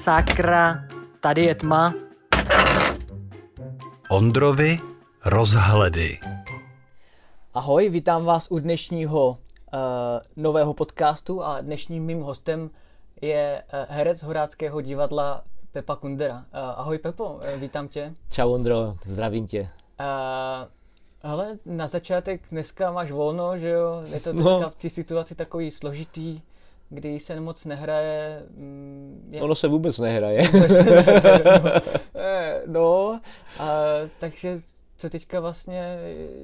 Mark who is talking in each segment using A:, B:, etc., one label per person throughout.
A: Sakra, tady je tma.
B: Ondrovi rozhledy.
A: Ahoj, vítám vás u dnešního uh, nového podcastu a dnešním mým hostem je uh, herec Horáckého divadla Pepa Kundera. Uh, ahoj Pepo, uh, vítám tě.
C: Čau Ondro, zdravím tě. Uh,
A: hele, na začátek dneska máš volno, že jo? Je to dneska no. v té situaci takový složitý kdy se moc nehraje.
C: Mm, jak... Ono se vůbec nehraje.
A: no, no a, takže co teďka vlastně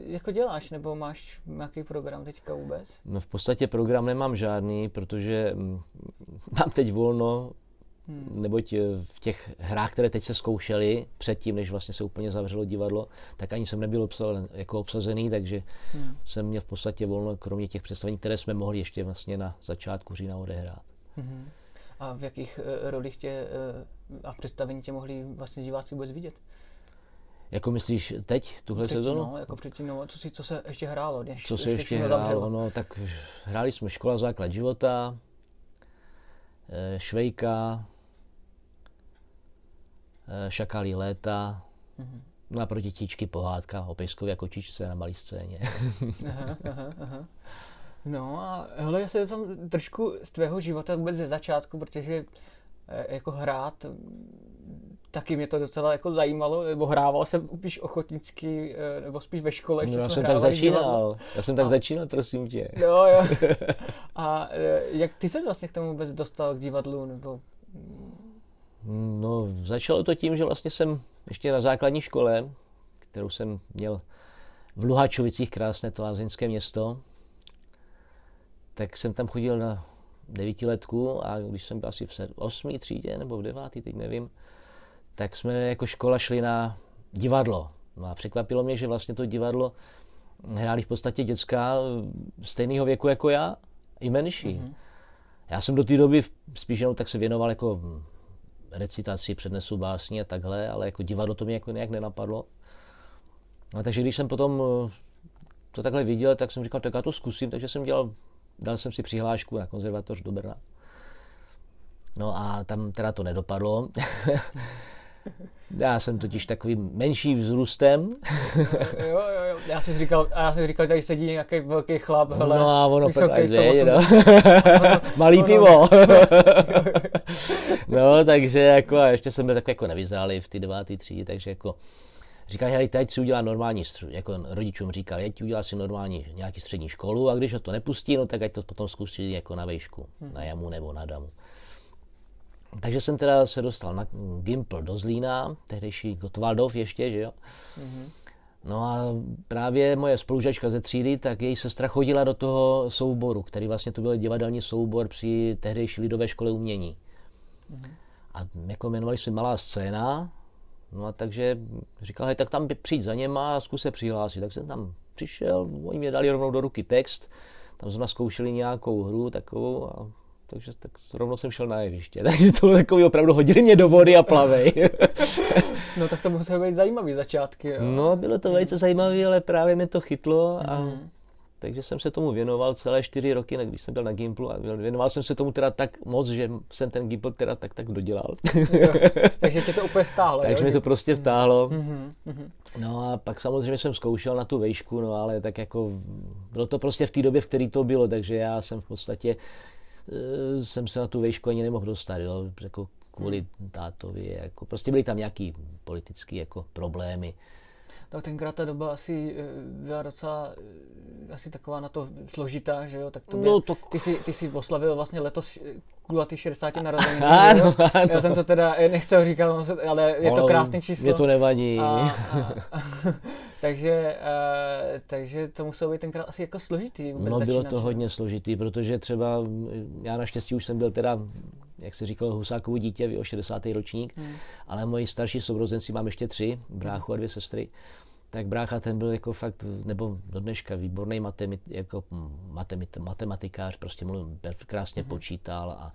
A: jako děláš, nebo máš nějaký program teďka vůbec?
C: No v podstatě program nemám žádný, protože mm, mám teď volno, Hmm. Neboť eh, v těch hrách, které teď se zkoušely, předtím, než vlastně se úplně zavřelo divadlo, tak ani jsem nebyl obsazen, jako obsazený, takže hmm. jsem měl v podstatě volno, kromě těch představení, které jsme mohli ještě vlastně na začátku října odehrát. Hmm.
A: A v jakých uh, rolích tě uh, a představení tě mohli vlastně diváci vůbec vidět?
C: Jako myslíš teď, tuhle předtím, sezonu?
A: No, jako předtím, no, co, si, co se ještě hrálo? Než,
C: co se ještě hrálo, no, tak hráli jsme Škola základ života, Švejka, šakalí léta, mm-hmm. no a pro dětičky pohádka o pejskově kočičce na malé scéně. aha,
A: aha, aha. No a hele, já se tam trošku z tvého života vůbec ze začátku, protože eh, jako hrát taky mě to docela jako zajímalo, nebo hrával jsem spíš ochotnicky, eh, nebo spíš ve škole.
C: No, já jsem tak začínal, divadlo. já jsem tak a, začínal, prosím tě.
A: No jo. A jak ty se vlastně k tomu vůbec dostal k divadlu, nebo
C: No, začalo to tím, že vlastně jsem ještě na základní škole, kterou jsem měl v Luhačovicích, krásné to lázeňské město, tak jsem tam chodil na devítiletku a když jsem byl asi v osmý třídě nebo v devátý, teď nevím, tak jsme jako škola šli na divadlo. No a překvapilo mě, že vlastně to divadlo hráli v podstatě děcka stejného věku jako já, i menší. Mm-hmm. Já jsem do té doby spíš jenom tak se věnoval jako recitaci, přednesu básně a takhle, ale jako divadlo to mě jako nějak nenapadlo. A takže když jsem potom eh, to takhle viděl, tak jsem říkal, tak já to zkusím, takže jsem dělal, dal jsem si přihlášku na konzervatoř do Brna. No a tam teda to nedopadlo. Já jsem totiž takový menší vzrůstem.
A: jo, jo, jo. Já jsem říkal, já jsem říkal, že tady sedí nějaký velký chlap, hele.
C: No a ono až zej, no. Malý no, pivo. no, takže jako, a ještě jsem byl takový jako nevyzrálý v ty devátý třídě, takže jako říkal, že teď si udělá normální, jako rodičům říkal, teď udělá si normální nějaký střední školu a když ho to nepustí, no tak ať to potom zkusí jako na vejšku, hmm. na jamu nebo na damu. Takže jsem teda se dostal na Gimpl do Zlína, tehdejší Gotwaldov ještě, že jo. Mm-hmm. No a právě moje spolužačka ze třídy, tak její sestra chodila do toho souboru, který vlastně to byl divadelní soubor při tehdejší lidové škole umění. Mm-hmm. A jako jmenovali se Malá scéna, no a takže říkal, hej, tak tam přijď za něma a zkus se přihlásit. Tak jsem tam přišel, oni mě dali rovnou do ruky text, tam jsme zkoušeli nějakou hru takovou a takže tak rovnou jsem šel na jeviště. Takže to bylo takový opravdu, hodili mě do vody a plavej.
A: no tak to muselo být zajímavý začátky. Jo.
C: No, bylo to velice zajímavé, ale právě mě to chytlo a mm. takže jsem se tomu věnoval celé čtyři roky, když jsem byl na Gimplu a věnoval jsem se tomu teda tak moc, že jsem ten Gimpl teda tak tak dodělal.
A: jo, takže tě to úplně stáhlo.
C: takže mi to prostě vtáhlo. Mm-hmm. No a pak samozřejmě jsem zkoušel na tu vejšku, no ale tak jako bylo to prostě v té době, v které to bylo, takže já jsem v podstatě jsem se na tu vejšku ani nemohl dostat, jo, jako kvůli hmm. tátovi, jako prostě byly tam nějaký politické jako problémy.
A: No tenkrát ta doba asi eh, byla docela eh, asi taková na to složitá, že jo, tak to, no, to... Ty, jsi, ty jsi oslavil vlastně letos kulatý 60 narozeniny. Ano, ano. Já jsem to teda nechcel říkat, ale je to krásný číslo.
C: Mě to nevadí. A, a,
A: a, takže, uh, takže to muselo být tenkrát asi jako složitý.
C: No bylo to hodně složitý, protože třeba já naštěstí už jsem byl teda jak se říkal, Husákovu dítě, o 60. ročník, hmm. ale moji starší sourozenci mám ještě tři, bráchu a dvě sestry tak brácha ten byl jako fakt, nebo do dneška výborný matemit, jako matemit, matematikář, prostě mluvil, krásně mm-hmm. počítal a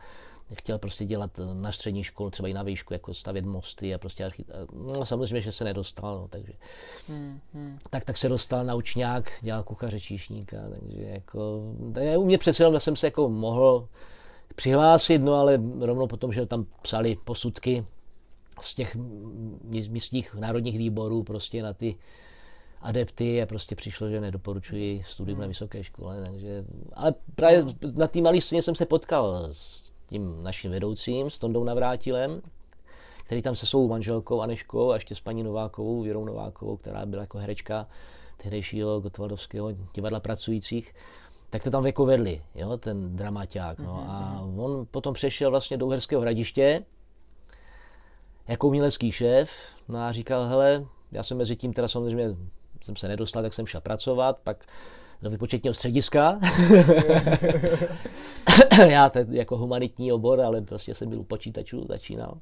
C: chtěl prostě dělat na střední školu, třeba i na výšku, jako stavět mosty a prostě archit... No samozřejmě, že se nedostal, no, takže mm-hmm. tak, tak se dostal na učňák, dělal kuchaře číšníka, takže jako, u mě přece jenom jsem se jako mohl přihlásit, no ale rovnou potom, že tam psali posudky z těch místních národních výborů prostě na ty adepty a prostě přišlo, že nedoporučuji studium na vysoké škole, takže, ale právě na té malé scéně jsem se potkal s tím naším vedoucím, s Tondou Navrátilem, který tam se svou manželkou Aneškou a ještě s paní Novákovou, Věrou Novákovou, která byla jako herečka tehdejšího Gotvaldovského divadla pracujících, tak to tam jako vedli, jo, ten dramaťák. No. Mm-hmm. A mhm. on potom přešel vlastně do Uherského hradiště jako umělecký šéf, no a říkal, hele, já jsem mezi tím teda samozřejmě jsem se nedostal, tak jsem šel pracovat, pak do vypočetního střediska. já teď jako humanitní obor, ale prostě jsem byl u počítačů, začínal.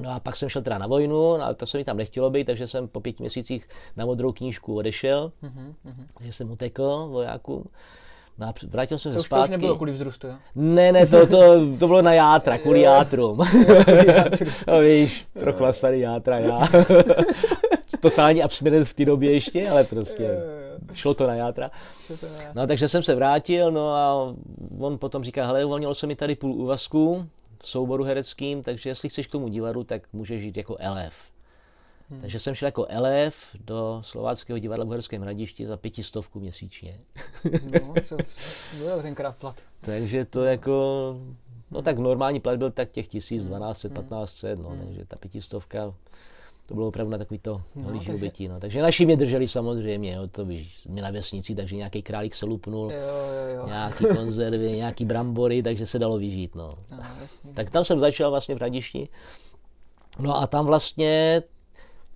C: No a pak jsem šel teda na vojnu, no ale to se mi tam nechtělo být, takže jsem po pěti měsících na modrou knížku odešel, mm-hmm. takže jsem utekl vojákům. No a vrátil jsem
A: to
C: se zpátky.
A: To už nebylo kvůli vzrůstu, jo?
C: Ne, ne, to, to, to bylo na játra, kvůli játrům. no víš, prochlastaný játra, já. Totální abstinent v té době ještě, ale prostě šlo to na játra. No takže jsem se vrátil, no a on potom říká, hele, uvolnilo se mi tady půl úvazku v souboru hereckým, takže jestli chceš k tomu divadlu, tak můžeš žít jako elef. Hmm. Takže jsem šel jako elef do slováckého divadla v Uherském hradišti za pětistovku měsíčně.
A: no, to, byl tenkrát plat.
C: takže to jako, no tak normální plat byl tak těch tisíc, 12, 1500, no, hmm. takže ta pětistovka, to bylo opravdu na takový to no, takže... bytí. No. Takže naši mě drželi samozřejmě, jo, to víš, my na vesnici, takže nějaký králík se lupnul,
A: jo, jo, jo.
C: nějaký konzervy, nějaký brambory, takže se dalo vyžít. No. No, tak tam jsem začal vlastně v Radišti. No a tam vlastně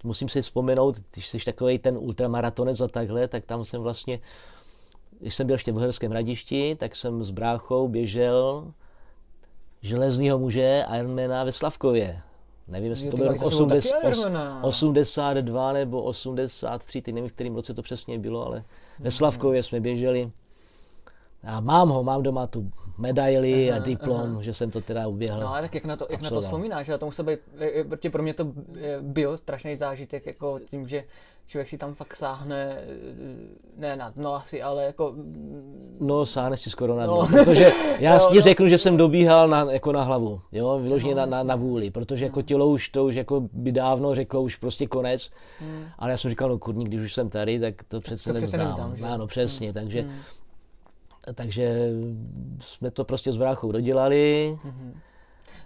C: musím si vzpomenout, když jsi takový ten ultramaratonec a takhle, tak tam jsem vlastně, když jsem byl ještě v Uherském radišti, tak jsem s bráchou běžel železního muže Ironmana ve Slavkově. Nevím, jestli to bylo 80, 82 nebo 83, ty nevím, v kterém roce to přesně bylo, ale ve Slavkově jsme běželi. A mám ho, mám doma tu medaily aha, a diplom, aha. že jsem to teda uběhl.
A: No ale tak jak na to, jak na to vzpomínáš, že to musel být, protože pro mě to byl strašný zážitek, jako tím, že člověk si tam fakt sáhne, ne na dno asi, ale jako...
C: No, sáhne si skoro na dno, no. protože já si no, řeknu, že jsem dobíhal na, jako na hlavu, jo, vyloženě no, na, na, na vůli, protože jako tělo už to už jako by dávno řeklo už prostě konec, hmm. ale já jsem říkal, no kurník, když už jsem tady, tak to přece to nevzdám. nevzdám ano, přesně, hmm. takže hmm takže jsme to prostě s bráchou dodělali. Mm-hmm.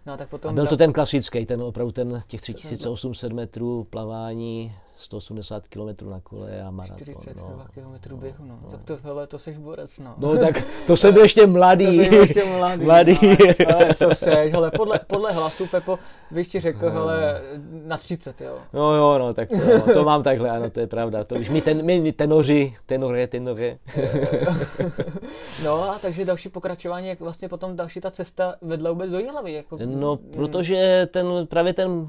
A: No, tak potom
C: a byl to ten klasický, ten opravdu ten těch 3800 metrů plavání, 180 km na kole a maraton.
A: 40 no. km běhu, no. no. Tak to, hele, to seš borec, no.
C: No tak to jsem byl ještě mladý. to
A: jsem ještě mladý. mladý. No, ale co seš, hele, podle, podle hlasu, Pepo, bych ti řekl, no. hele, na 30, jo.
C: No jo, no, tak to, to mám takhle, ano, to je pravda. To víš, my, ten, my, my tenoři, tenoře, tenoře.
A: no a takže další pokračování, jak vlastně potom další ta cesta vedla vůbec do Jihlavy, jako...
C: No, protože ten, právě ten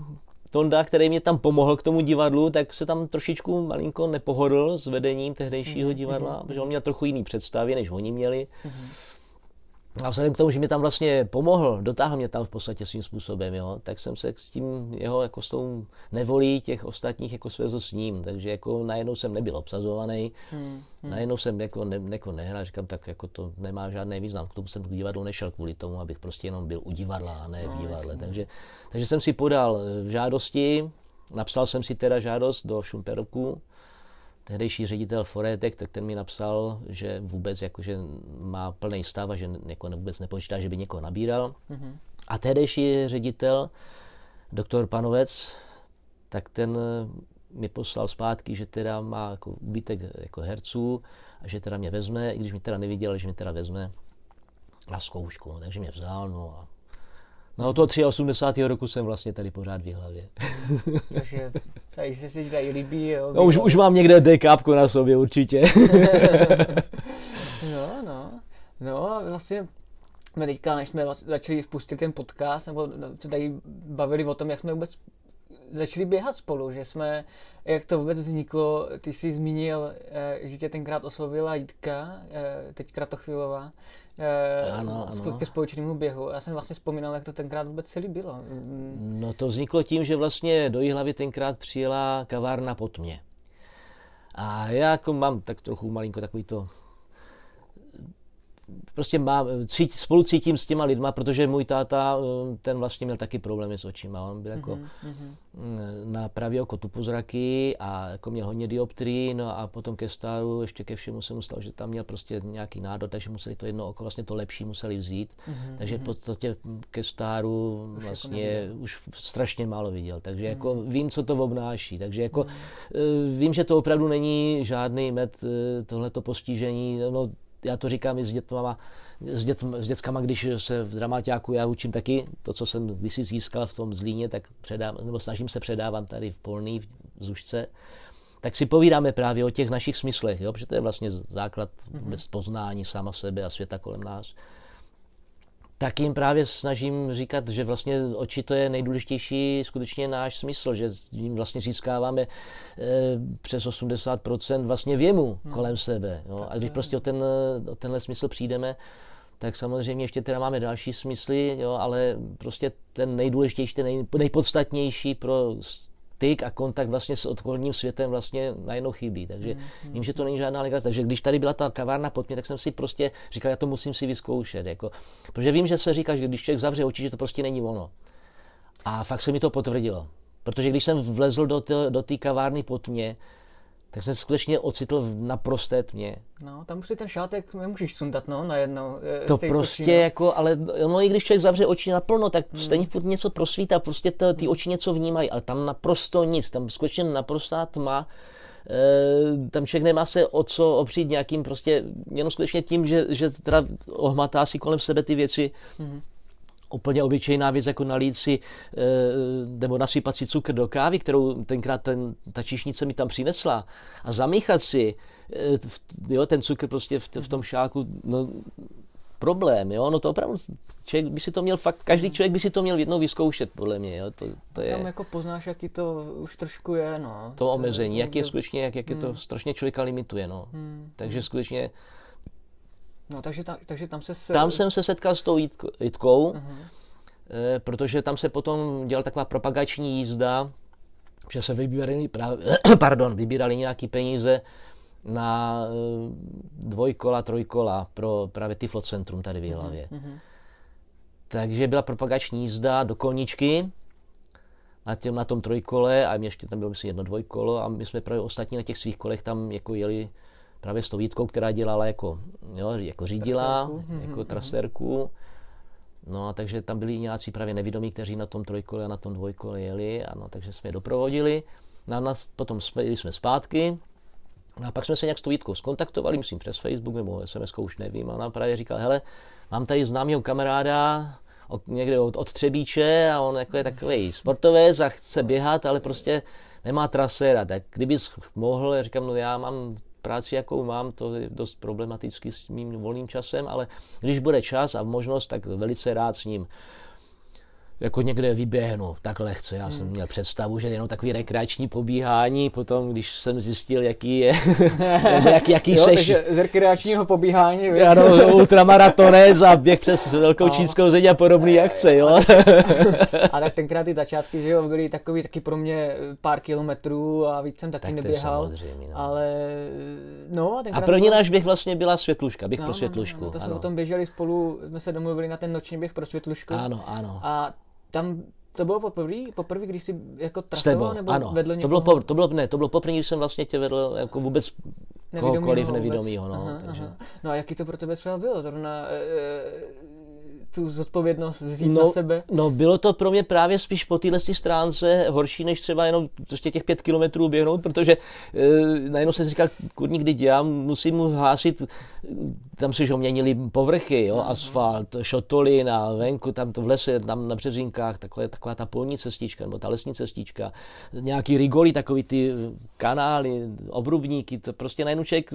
C: Tonda, který mě tam pomohl k tomu divadlu, tak se tam trošičku malinko nepohodl s vedením tehdejšího mhm, divadla, mm-hmm. protože on měl trochu jiný představy, než oni měli. Mm-hmm. A vzhledem k tomu, že mi tam vlastně pomohl, dotáhl mě tam v podstatě svým způsobem, jo, tak jsem se s tím jeho, jako s tou nevolí těch ostatních jako svezl s ním, takže jako najednou jsem nebyl obsazovaný, hmm, hmm. najednou jsem jako, ne, jako nehrál, říkám, tak jako to nemá žádný význam, k tomu jsem k divadlu nešel kvůli tomu, abych prostě jenom byl u divadla a ne v no, divadle, no, takže, takže jsem si podal v žádosti, napsal jsem si teda žádost do Šumperovku, tehdejší ředitel Foretek, tak ten mi napsal, že vůbec jakože má plný stav a že jako vůbec nepočítá, že by někoho nabíral. Mm-hmm. A tehdejší ředitel, doktor Panovec, tak ten mi poslal zpátky, že teda má jako úbytek jako herců a že teda mě vezme, i když mi teda neviděl, že mě teda vezme na zkoušku. Takže mě vzal, no a No toho 83. roku jsem vlastně tady pořád v hlavě.
A: Takže, takže se si tady líbí. Jo,
C: no, už, už mám někde dekápku na sobě určitě.
A: no, no. No a vlastně jsme teďka, než jsme začali spustit ten podcast, nebo se tady bavili o tom, jak jsme vůbec začali běhat spolu, že jsme, jak to vůbec vzniklo, ty jsi zmínil, eh, že tě tenkrát oslovila Jitka, eh, teď Kratochvilová,
C: eh, ano,
A: ano. ke společnému běhu. Já jsem vlastně vzpomínal, jak to tenkrát vůbec celý bylo.
C: Mm. No to vzniklo tím, že vlastně do Jihlavy tenkrát přijela kavárna pod mě. A já jako mám tak trochu malinko takový to prostě má, cít, spolu cítím s těma lidma, protože můj táta, eh, ten vlastně měl taky problémy s očima. On byl jako mm-hmm. na pravý oko tupozraky a jako měl hodně dioptrii, no a potom ke stáru ještě ke všemu se mu stalo, že tam měl prostě nějaký nádor, takže museli to jedno oko, vlastně to lepší museli vzít. Mm-hmm. Takže v mhm. podstatě ke stáru už jako vlastně jako už strašně málo viděl. Takže mm-hmm. jako vím, co to obnáší. Takže jako mm-hmm. vím, že to opravdu není žádný med tohleto postižení. No, já to říkám i s dětma, s, dět, s dětskama, když se v dramaťáku já učím taky to, co jsem kdysi získal v tom Zlíně, tak předávám, nebo snažím se předávat tady v Polný, v Zušce, tak si povídáme právě o těch našich smyslech, jo? protože to je vlastně základ mm-hmm. poznání sama sebe a světa kolem nás tak jim právě snažím říkat, že vlastně oči to je nejdůležitější skutečně náš smysl, že jim vlastně získáváme e, přes 80% vlastně věmu no. kolem sebe. Jo? A když prostě o, ten, o tenhle smysl přijdeme, tak samozřejmě ještě teda máme další smysly, jo, ale prostě ten nejdůležitější, ten nej, nejpodstatnější pro styk a kontakt vlastně s okolním světem vlastně najednou chybí. Takže mm, mm, vím, že to není žádná legrace. Takže když tady byla ta kavárna pod mě, tak jsem si prostě říkal, já to musím si vyzkoušet. Jako, protože vím, že se říká, že když člověk zavře oči, že to prostě není ono. A fakt se mi to potvrdilo. Protože když jsem vlezl do té do kavárny pod mě, tak jsem skutečně ocitl v naprosté tmě.
A: No, tam už si ten šátek nemůžeš sundat, no, najednou.
C: To prostě očí, no. jako, ale no, i když člověk zavře oči naplno, tak hmm. stejně furt něco prosvítá, prostě to, ty oči něco vnímají, ale tam naprosto nic, tam skutečně naprostá tma, e, tam člověk nemá se o co opřít nějakým prostě, jenom skutečně tím, že, že teda ohmatá si kolem sebe ty věci, hmm úplně obyčejná věc, jako nalít si e, nebo nasypat si cukr do kávy, kterou tenkrát ten, ta čišnice mi tam přinesla a zamíchat si e, v, jo, ten cukr prostě v, v tom šáku, no, problém, jo, no to opravdu, člověk by si to měl fakt, každý člověk by si to měl jednou vyzkoušet, podle mě, jo, to, to je.
A: Tam jako poznáš, jaký to už trošku je, no.
C: To omezení, to, jak je skutečně, jak, jak je to hmm. strašně člověka limituje, no. Hmm. Takže skutečně
A: No, takže, ta, takže tam se...
C: Tam jsem se setkal s tou Jitkou, uh-huh. protože tam se potom dělala taková propagační jízda, že se vybírali, právě, pardon, vybírali nějaký peníze na eh, dvojkola, trojkola pro právě Tiflocentrum tady v Jihlavě. Uh-huh. Takže byla propagační jízda do Kolničky, na, těm, na tom trojkole a ještě tam bylo myslím jedno dvojkolo a my jsme právě ostatní na těch svých kolech tam jako jeli právě s tou Vítkou, která dělala jako, jo, jako řídila, trasérku. jako mhm, trasérku. No a takže tam byli nějací právě nevědomí, kteří na tom trojkole a na tom dvojkole jeli, ano, takže jsme je doprovodili. No a nás potom jsme, jeli jsme zpátky, No a pak jsme se nějak s tou Vítkou skontaktovali, myslím přes Facebook nebo SMS, už nevím. A ona právě říkal, hele, mám tady známého kamaráda, někde od, od Třebíče a on jako je takový sportovec a chce běhat, ale prostě nemá traséra. Tak kdybys mohl, říkám, no já mám práci, jakou mám, to je dost problematicky s mým volným časem, ale když bude čas a možnost, tak velice rád s ním jako někde vyběhnu tak lehce. Já jsem hmm. měl představu, že jenom takový rekreační pobíhání, potom když jsem zjistil, jaký je, jak, jaký
A: jo,
C: seš.
A: z rekreačního pobíhání.
C: Víš? Ano, ultramaratonec a běh přes velkou no. čínskou zeď a podobné akce, jo.
A: a tak tenkrát ty začátky, že jo, byly takový taky pro mě pár kilometrů a víc jsem taky tak neběhal. No. Ale no.
C: A, a první náš běh vlastně byla světluška, běh no, pro světlušku. No, no,
A: to jsme o tom běželi spolu, jsme se domluvili na ten noční běh pro světlušku.
C: Ano, ano.
A: A tam to bylo poprvé, poprvé, když jsi jako trasoval, nebo
C: ano,
A: vedl
C: někoho? to bylo, po, to bylo, ne, to bylo poprvé, když jsem vlastně tě vedl jako vůbec kohokoliv nevědomýho. No, aha, takže. Aha.
A: no a jaký to pro tebe třeba bylo? Zrovna e, tu zodpovědnost vzít no, na sebe?
C: No bylo to pro mě právě spíš po téhle stránce horší, než třeba jenom prostě těch pět kilometrů běhnout, protože e, najednou jsem si říkal, kurník, kdy já musím mu hlásit, tam si ho měnili povrchy, jo, asfalt, šotolin a venku, tam to v lese, tam na březinkách, takové, taková ta polní cestička, nebo ta lesní cestička, nějaký rigoli, takový ty kanály, obrubníky, to prostě najednou člověk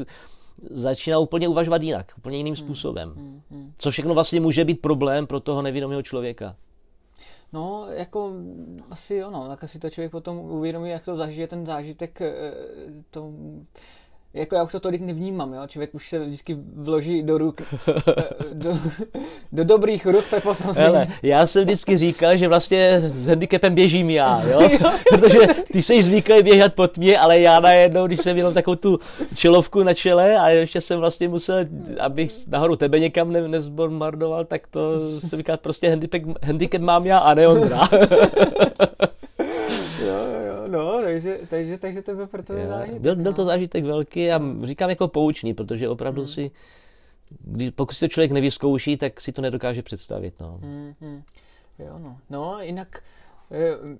C: začíná úplně uvažovat jinak, úplně jiným hmm, způsobem. Hmm, hmm. Co všechno vlastně může být problém pro toho nevědomého člověka.
A: No, jako asi ono, tak asi to člověk potom uvědomí, jak to zažije ten zážitek, eh, to jako já už to tolik nevnímám, jo? člověk už se vždycky vloží do ruk, do, do dobrých ruk Pepo
C: Hele, já jsem vždycky říkal, že vlastně s handicapem běžím já, jo? protože ty jsi zvyklý běhat pod mě, ale já najednou, když jsem měl takovou tu čelovku na čele a ještě jsem vlastně musel, abych nahoru tebe někam ne, nezbombardoval, tak to se říká prostě handicap, handicap mám já a ne Ondra.
A: No, takže, takže, takže to byl pro tebe zážitek.
C: Byl, byl to no. zážitek velký a říkám jako poučný, protože opravdu hmm. si, když, pokud si to člověk nevyzkouší, tak si to nedokáže představit. No. Hmm, hmm.
A: Jo, no. No, jinak eh,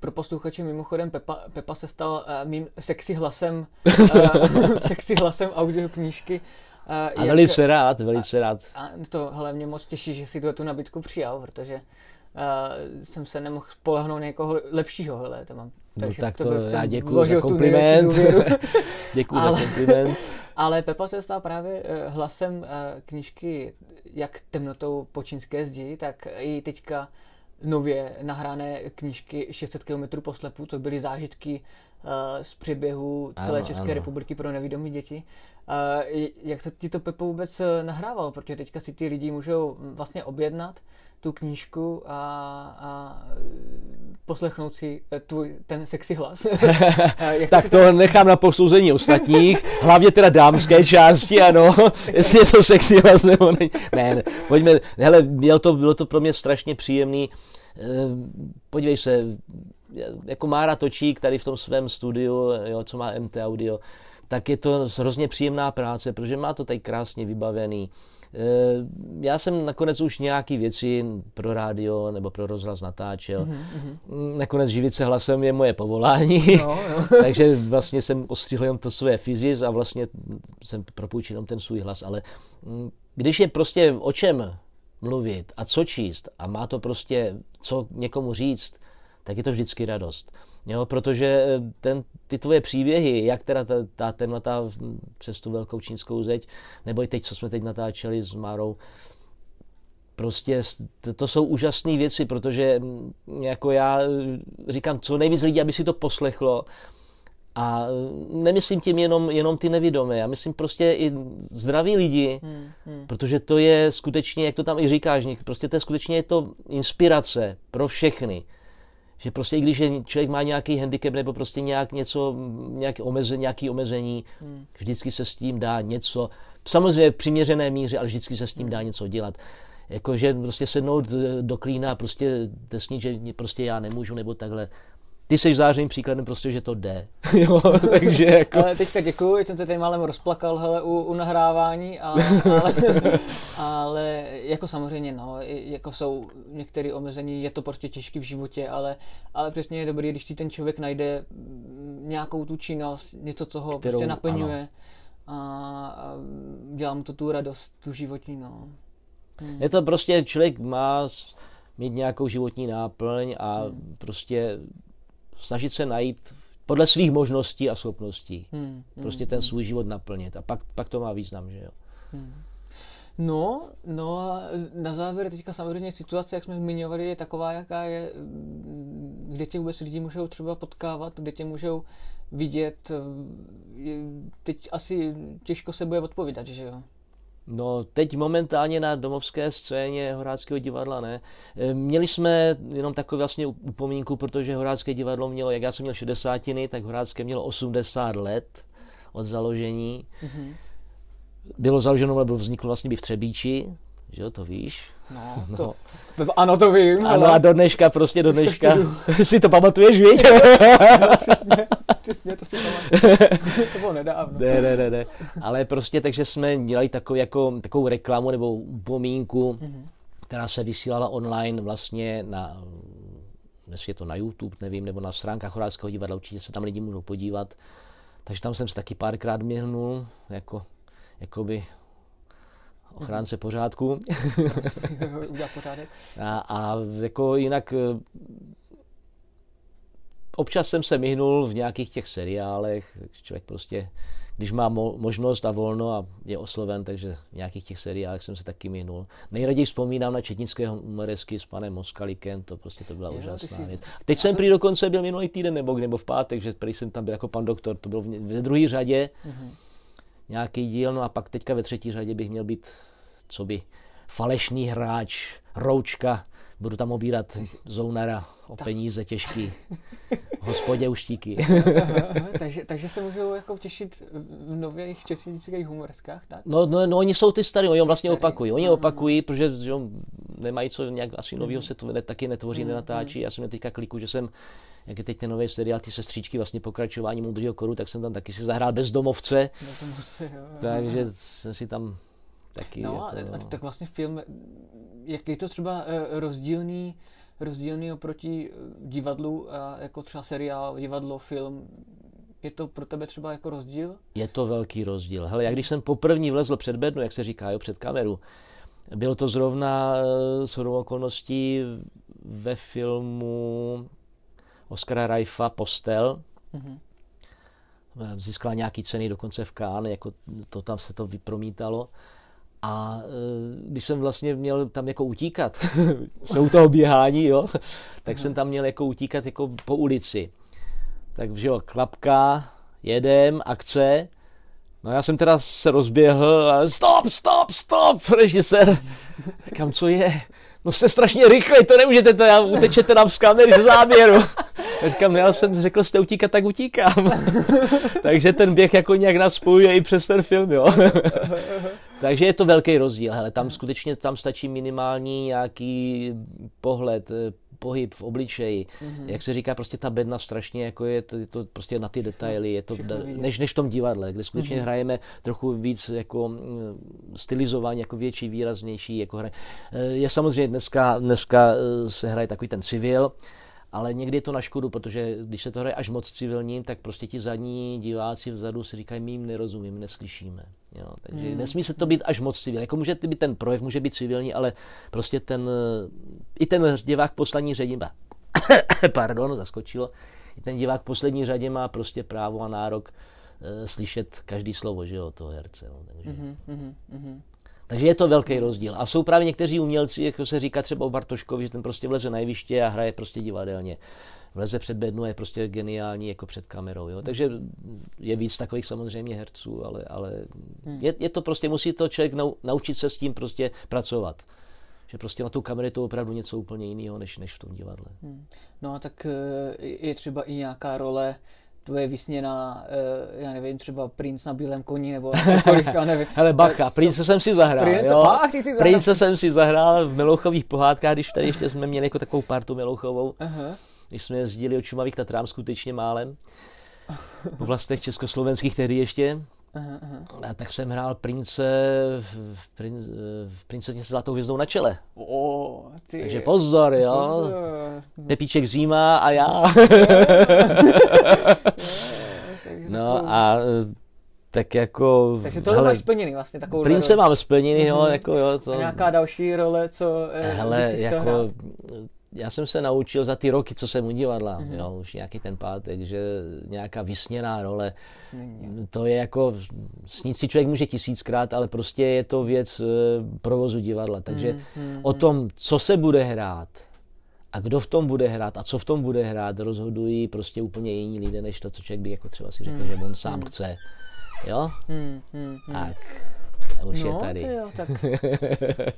A: pro posluchače mimochodem Pepa, Pepa se stal uh, mým sexy hlasem, uh, sexy hlasem audioknížky.
C: Uh, a jak, velice rád, velice rád.
A: A, a to hlavně moc těší, že si tu, tu nabídku přijal, protože uh, jsem se nemohl spolehnout někoho lepšího, hele, to mám.
C: No takže no tak to, to já děkuji za kompliment. děkuji za kompliment.
A: Ale Pepa se stal právě uh, hlasem uh, knížky Jak temnotou po čínské zdi, tak i teďka nově nahrané knížky 600 km poslepu, to byly zážitky z příběhu celé ano, České ano. republiky pro nevědomí děti. Uh, jak se ti to Pepo vůbec nahrával? Protože teďka si ty lidi můžou vlastně objednat tu knížku a, a poslechnout si eh, tvůj, ten sexy hlas.
C: tak to, nechám na posouzení ostatních, hlavně teda dámské části, ano, jestli je to sexy hlas nebo ne. Ne, pojďme, hele, bylo to, bylo to pro mě strašně příjemný. Eh, podívej se, jako Mára Točík tady v tom svém studiu, jo, co má MT Audio, tak je to hrozně příjemná práce, protože má to tady krásně vybavený Eh, já jsem nakonec už nějaký věci pro rádio nebo pro rozhlas natáčel. Mm-hmm. Nakonec živit se hlasem je moje povolání, no, no. takže vlastně jsem ostřihl jenom to své fyzis a vlastně jsem propůjčil jenom ten svůj hlas, ale mm, když je prostě o čem mluvit a co číst a má to prostě co někomu říct, tak je to vždycky radost. Jo, protože eh, ten, ty tvoje příběhy, jak teda ta, ta temnota přes tu velkou čínskou zeď, nebo i teď, co jsme teď natáčeli s Márou, prostě to jsou úžasné věci, protože mm, jako já eh, říkám, co nejvíc lidí, aby si to poslechlo, a eh, nemyslím tím jenom, jenom ty nevidomé, já myslím prostě i zdraví lidi, hmm, hmm. protože to je skutečně, jak to tam i říkáš, prostě to je skutečně je to inspirace pro všechny že prostě i když je, člověk má nějaký handicap nebo prostě nějak něco, nějaký omezení, nějaký omezení, hmm. vždycky se s tím dá něco, samozřejmě v přiměřené míře, ale vždycky se s tím dá hmm. něco dělat. Jakože prostě sednout do klína a prostě tesnit, že prostě já nemůžu nebo takhle, ty jsi zářným příkladem prostě, že to jde. jo,
A: takže jako... Ale teďka děkuji, jsem se tady málem rozplakal hele, u, u nahrávání, a, ale, ale, jako samozřejmě, no, jako jsou některé omezení, je to prostě těžké v životě, ale, ale přesně je dobrý, když si ten člověk najde nějakou tu činnost, něco, co ho Kterou, prostě naplňuje a, a dělá mu to tu radost, tu životní, no.
C: Hmm. Je to prostě, člověk má mít nějakou životní náplň a hmm. prostě snažit se najít podle svých možností a schopností. Hmm, hmm, prostě ten hmm. svůj život naplnit. A pak, pak to má význam, že jo. Hmm.
A: No, no a na závěr teďka samozřejmě situace, jak jsme zmiňovali, je taková, jaká je, kde tě vůbec lidi můžou třeba potkávat, kde tě můžou vidět. Teď asi těžko se bude odpovídat, že jo?
C: No, teď momentálně na domovské scéně Horáckého divadla ne. E, měli jsme jenom takový vlastně upomínku, protože Horácké divadlo mělo, jak já jsem měl 60, tak Horácké mělo 80 let od založení. Mm-hmm. Bylo založeno, nebo vzniklo vlastně by v Třebíči, že jo, to víš.
A: No, no. To, ano, to vím.
C: Ano, ale... a do dneška, prostě do dneška. si to pamatuješ, víš?
A: přesně, přesně, to si pamatuju. to bylo nedávno.
C: Ne, ne, ne, ne. Ale prostě, takže jsme dělali takovou, jako, takovou reklamu nebo upomínku, mm-hmm. která se vysílala online vlastně na, jestli je to na YouTube, nevím, nebo na stránkách Horáckého divadla, určitě se tam lidi můžou podívat. Takže tam jsem se taky párkrát měhnul, jako, jakoby ochránce pořádku.
A: Udělat pořádek.
C: A, a jako jinak eh, občas jsem se myhnul v nějakých těch seriálech, člověk prostě když má mo- možnost a volno a je osloven, takže v nějakých těch seriálech jsem se taky minul. Nejraději vzpomínám na četnické humoresky s panem Moskalikem, to prostě to byla jo, úžasná věc. Teď jsem prý dokonce byl minulý týden nebo, nebo v pátek, že prý jsem tam byl jako pan doktor, to bylo ve druhé řadě. Mm-hmm. Nějaký díl, no a pak teďka ve třetí řadě bych měl být, co by, falešný hráč, roučka, budu tam obírat zounara o peníze těžký. Hospodě uštíky.
A: takže, takže se můžou jako těšit v nových českých humorskách, tak?
C: No, no, no, oni jsou ty starý, oni vlastně starý. opakují. Oni opakují, protože že, nemají co nějak asi nového se to taky netvoří, mm, nenatáčí. Já jsem teďka kliku, že jsem jak je teď ten nový seriál, ty sestřičky, vlastně pokračování Moudrýho koru, tak jsem tam taky si zahrál bezdomovce. Bezdomovce, jo. Takže jsem si tam taky...
A: No jako, a, tak vlastně film, jak je to třeba uh, rozdílný, rozdílný oproti eh, divadlu, a jako třeba seriál, divadlo, film, je to pro tebe třeba jako rozdíl?
C: Je to velký rozdíl. Hele, jak když jsem poprvé vlezl před bednu, jak se říká, jo, před kameru, bylo to zrovna eh, s okolností ve filmu Oscara Raifa Postel. Mm-hmm. Získala nějaký ceny dokonce v Cannes, jako to tam se to vypromítalo. A e, když jsem vlastně měl tam jako utíkat, jsou toho běhání, jo, tak jsem tam měl jako utíkat jako po ulici. Tak že jo, klapka, jedem, akce. No já jsem teda se rozběhl a stop, stop, stop, režisér. Kam co je? No jste strašně rychle, to nemůžete, teda, utečete nám z kamery z záběru. Já říkám, no já jsem řekl, jste utíkat, tak utíkám. Takže ten běh jako nějak nás spojuje i přes ten film, jo. Takže je to velký rozdíl, hele, tam skutečně tam stačí minimální nějaký pohled, eh, pohyb v obličeji, mm-hmm. jak se říká, prostě ta bedna strašně jako je to, je to prostě na ty detaily, je to než, než v tom divadle, kde skutečně mm-hmm. hrajeme trochu víc jako mm, stylizování, jako větší, výraznější, jako hra. Eh, je samozřejmě dneska, dneska eh, se hraje takový ten civil, ale někdy je to na škodu, protože když se to hraje až moc civilním, tak prostě ti zadní diváci vzadu si říkají, my jim nerozumíme, neslyšíme. Jo, takže hmm. nesmí se to být až moc civilní. Jako může být ten projev, může být civilní, ale prostě ten, i ten divák poslední řadě, pardon, zaskočilo, i ten divák v poslední řadě má prostě právo a nárok uh, slyšet každý slovo, že jo, toho herce. No, takže. Mm-hmm, mm-hmm. Takže je to velký rozdíl. A jsou právě někteří umělci, jako se říká třeba o Bartoškovi, že ten prostě vleze na jeviště a hraje prostě divadelně. Vleze před bednu a je prostě geniální jako před kamerou. Jo? Takže je víc takových samozřejmě herců, ale, ale hmm. je, je, to prostě, musí to člověk nau, naučit se s tím prostě pracovat. Že prostě na tu kameru je to opravdu něco úplně jiného, než, než v tom divadle. Hmm.
A: No a tak eh, je třeba i nějaká role, tvoje vysněná, uh, já nevím, třeba princ na bílém koni, nebo cokoliv, já nevím.
C: Hele, bacha, prince jsem si zahrál, prince, jo. Fakt, ty zahrál. Prince jsem si zahrál v Melouchových pohádkách, když tady ještě jsme měli jako takovou partu Melouchovou. Uh-huh. Když jsme jezdili od Čumavy k Tatrám skutečně málem. Po vlastech československých tehdy ještě. Aha, aha. A tak jsem hrál prince v, prin, v princezně se zlatou hvězdou na čele.
A: O, ty.
C: Takže pozor, jo. Pozor. Pepíček Zíma a já. no a tak jako...
A: Takže tohle hele, máš splněný vlastně takovou
C: Prince roli. mám splněný, mm-hmm. jo, mhm. jako jo.
A: To... A nějaká další role, co
C: eh, hele, jako, hrát? Já jsem se naučil za ty roky, co jsem u divadla, mm-hmm. jo, už nějaký ten pátek, že nějaká vysněná role, mm-hmm. to je jako, snít si člověk může tisíckrát, ale prostě je to věc e, provozu divadla, takže mm-hmm. o tom, co se bude hrát, a kdo v tom bude hrát a co v tom bude hrát, rozhodují prostě úplně jiní lidé, než to, co člověk by jako třeba si řekl, mm. že on sám mm. chce. Jo? Mm, mm, mm. Tak už no, je tady. Jo, tak...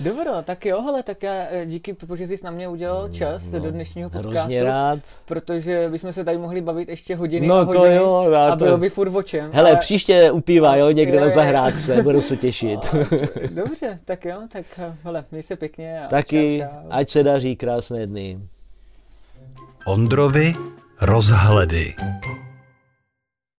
A: Dobro, tak jo, hele, tak já eh, díky, protože jsi na mě udělal čas no, do dnešního podcastu.
C: rád.
A: Protože bychom se tady mohli bavit ještě hodiny no, a hodiny to jo, a bylo to... by furt čem.
C: Hele, ale... příště upívá, jo, někde na zahrádce, budu se těšit.
A: Dobře, tak jo, tak eh, hele, měj se pěkně. A
C: Taky, čau, čau. ať se daří krásné dny.
B: Ondrovi rozhledy.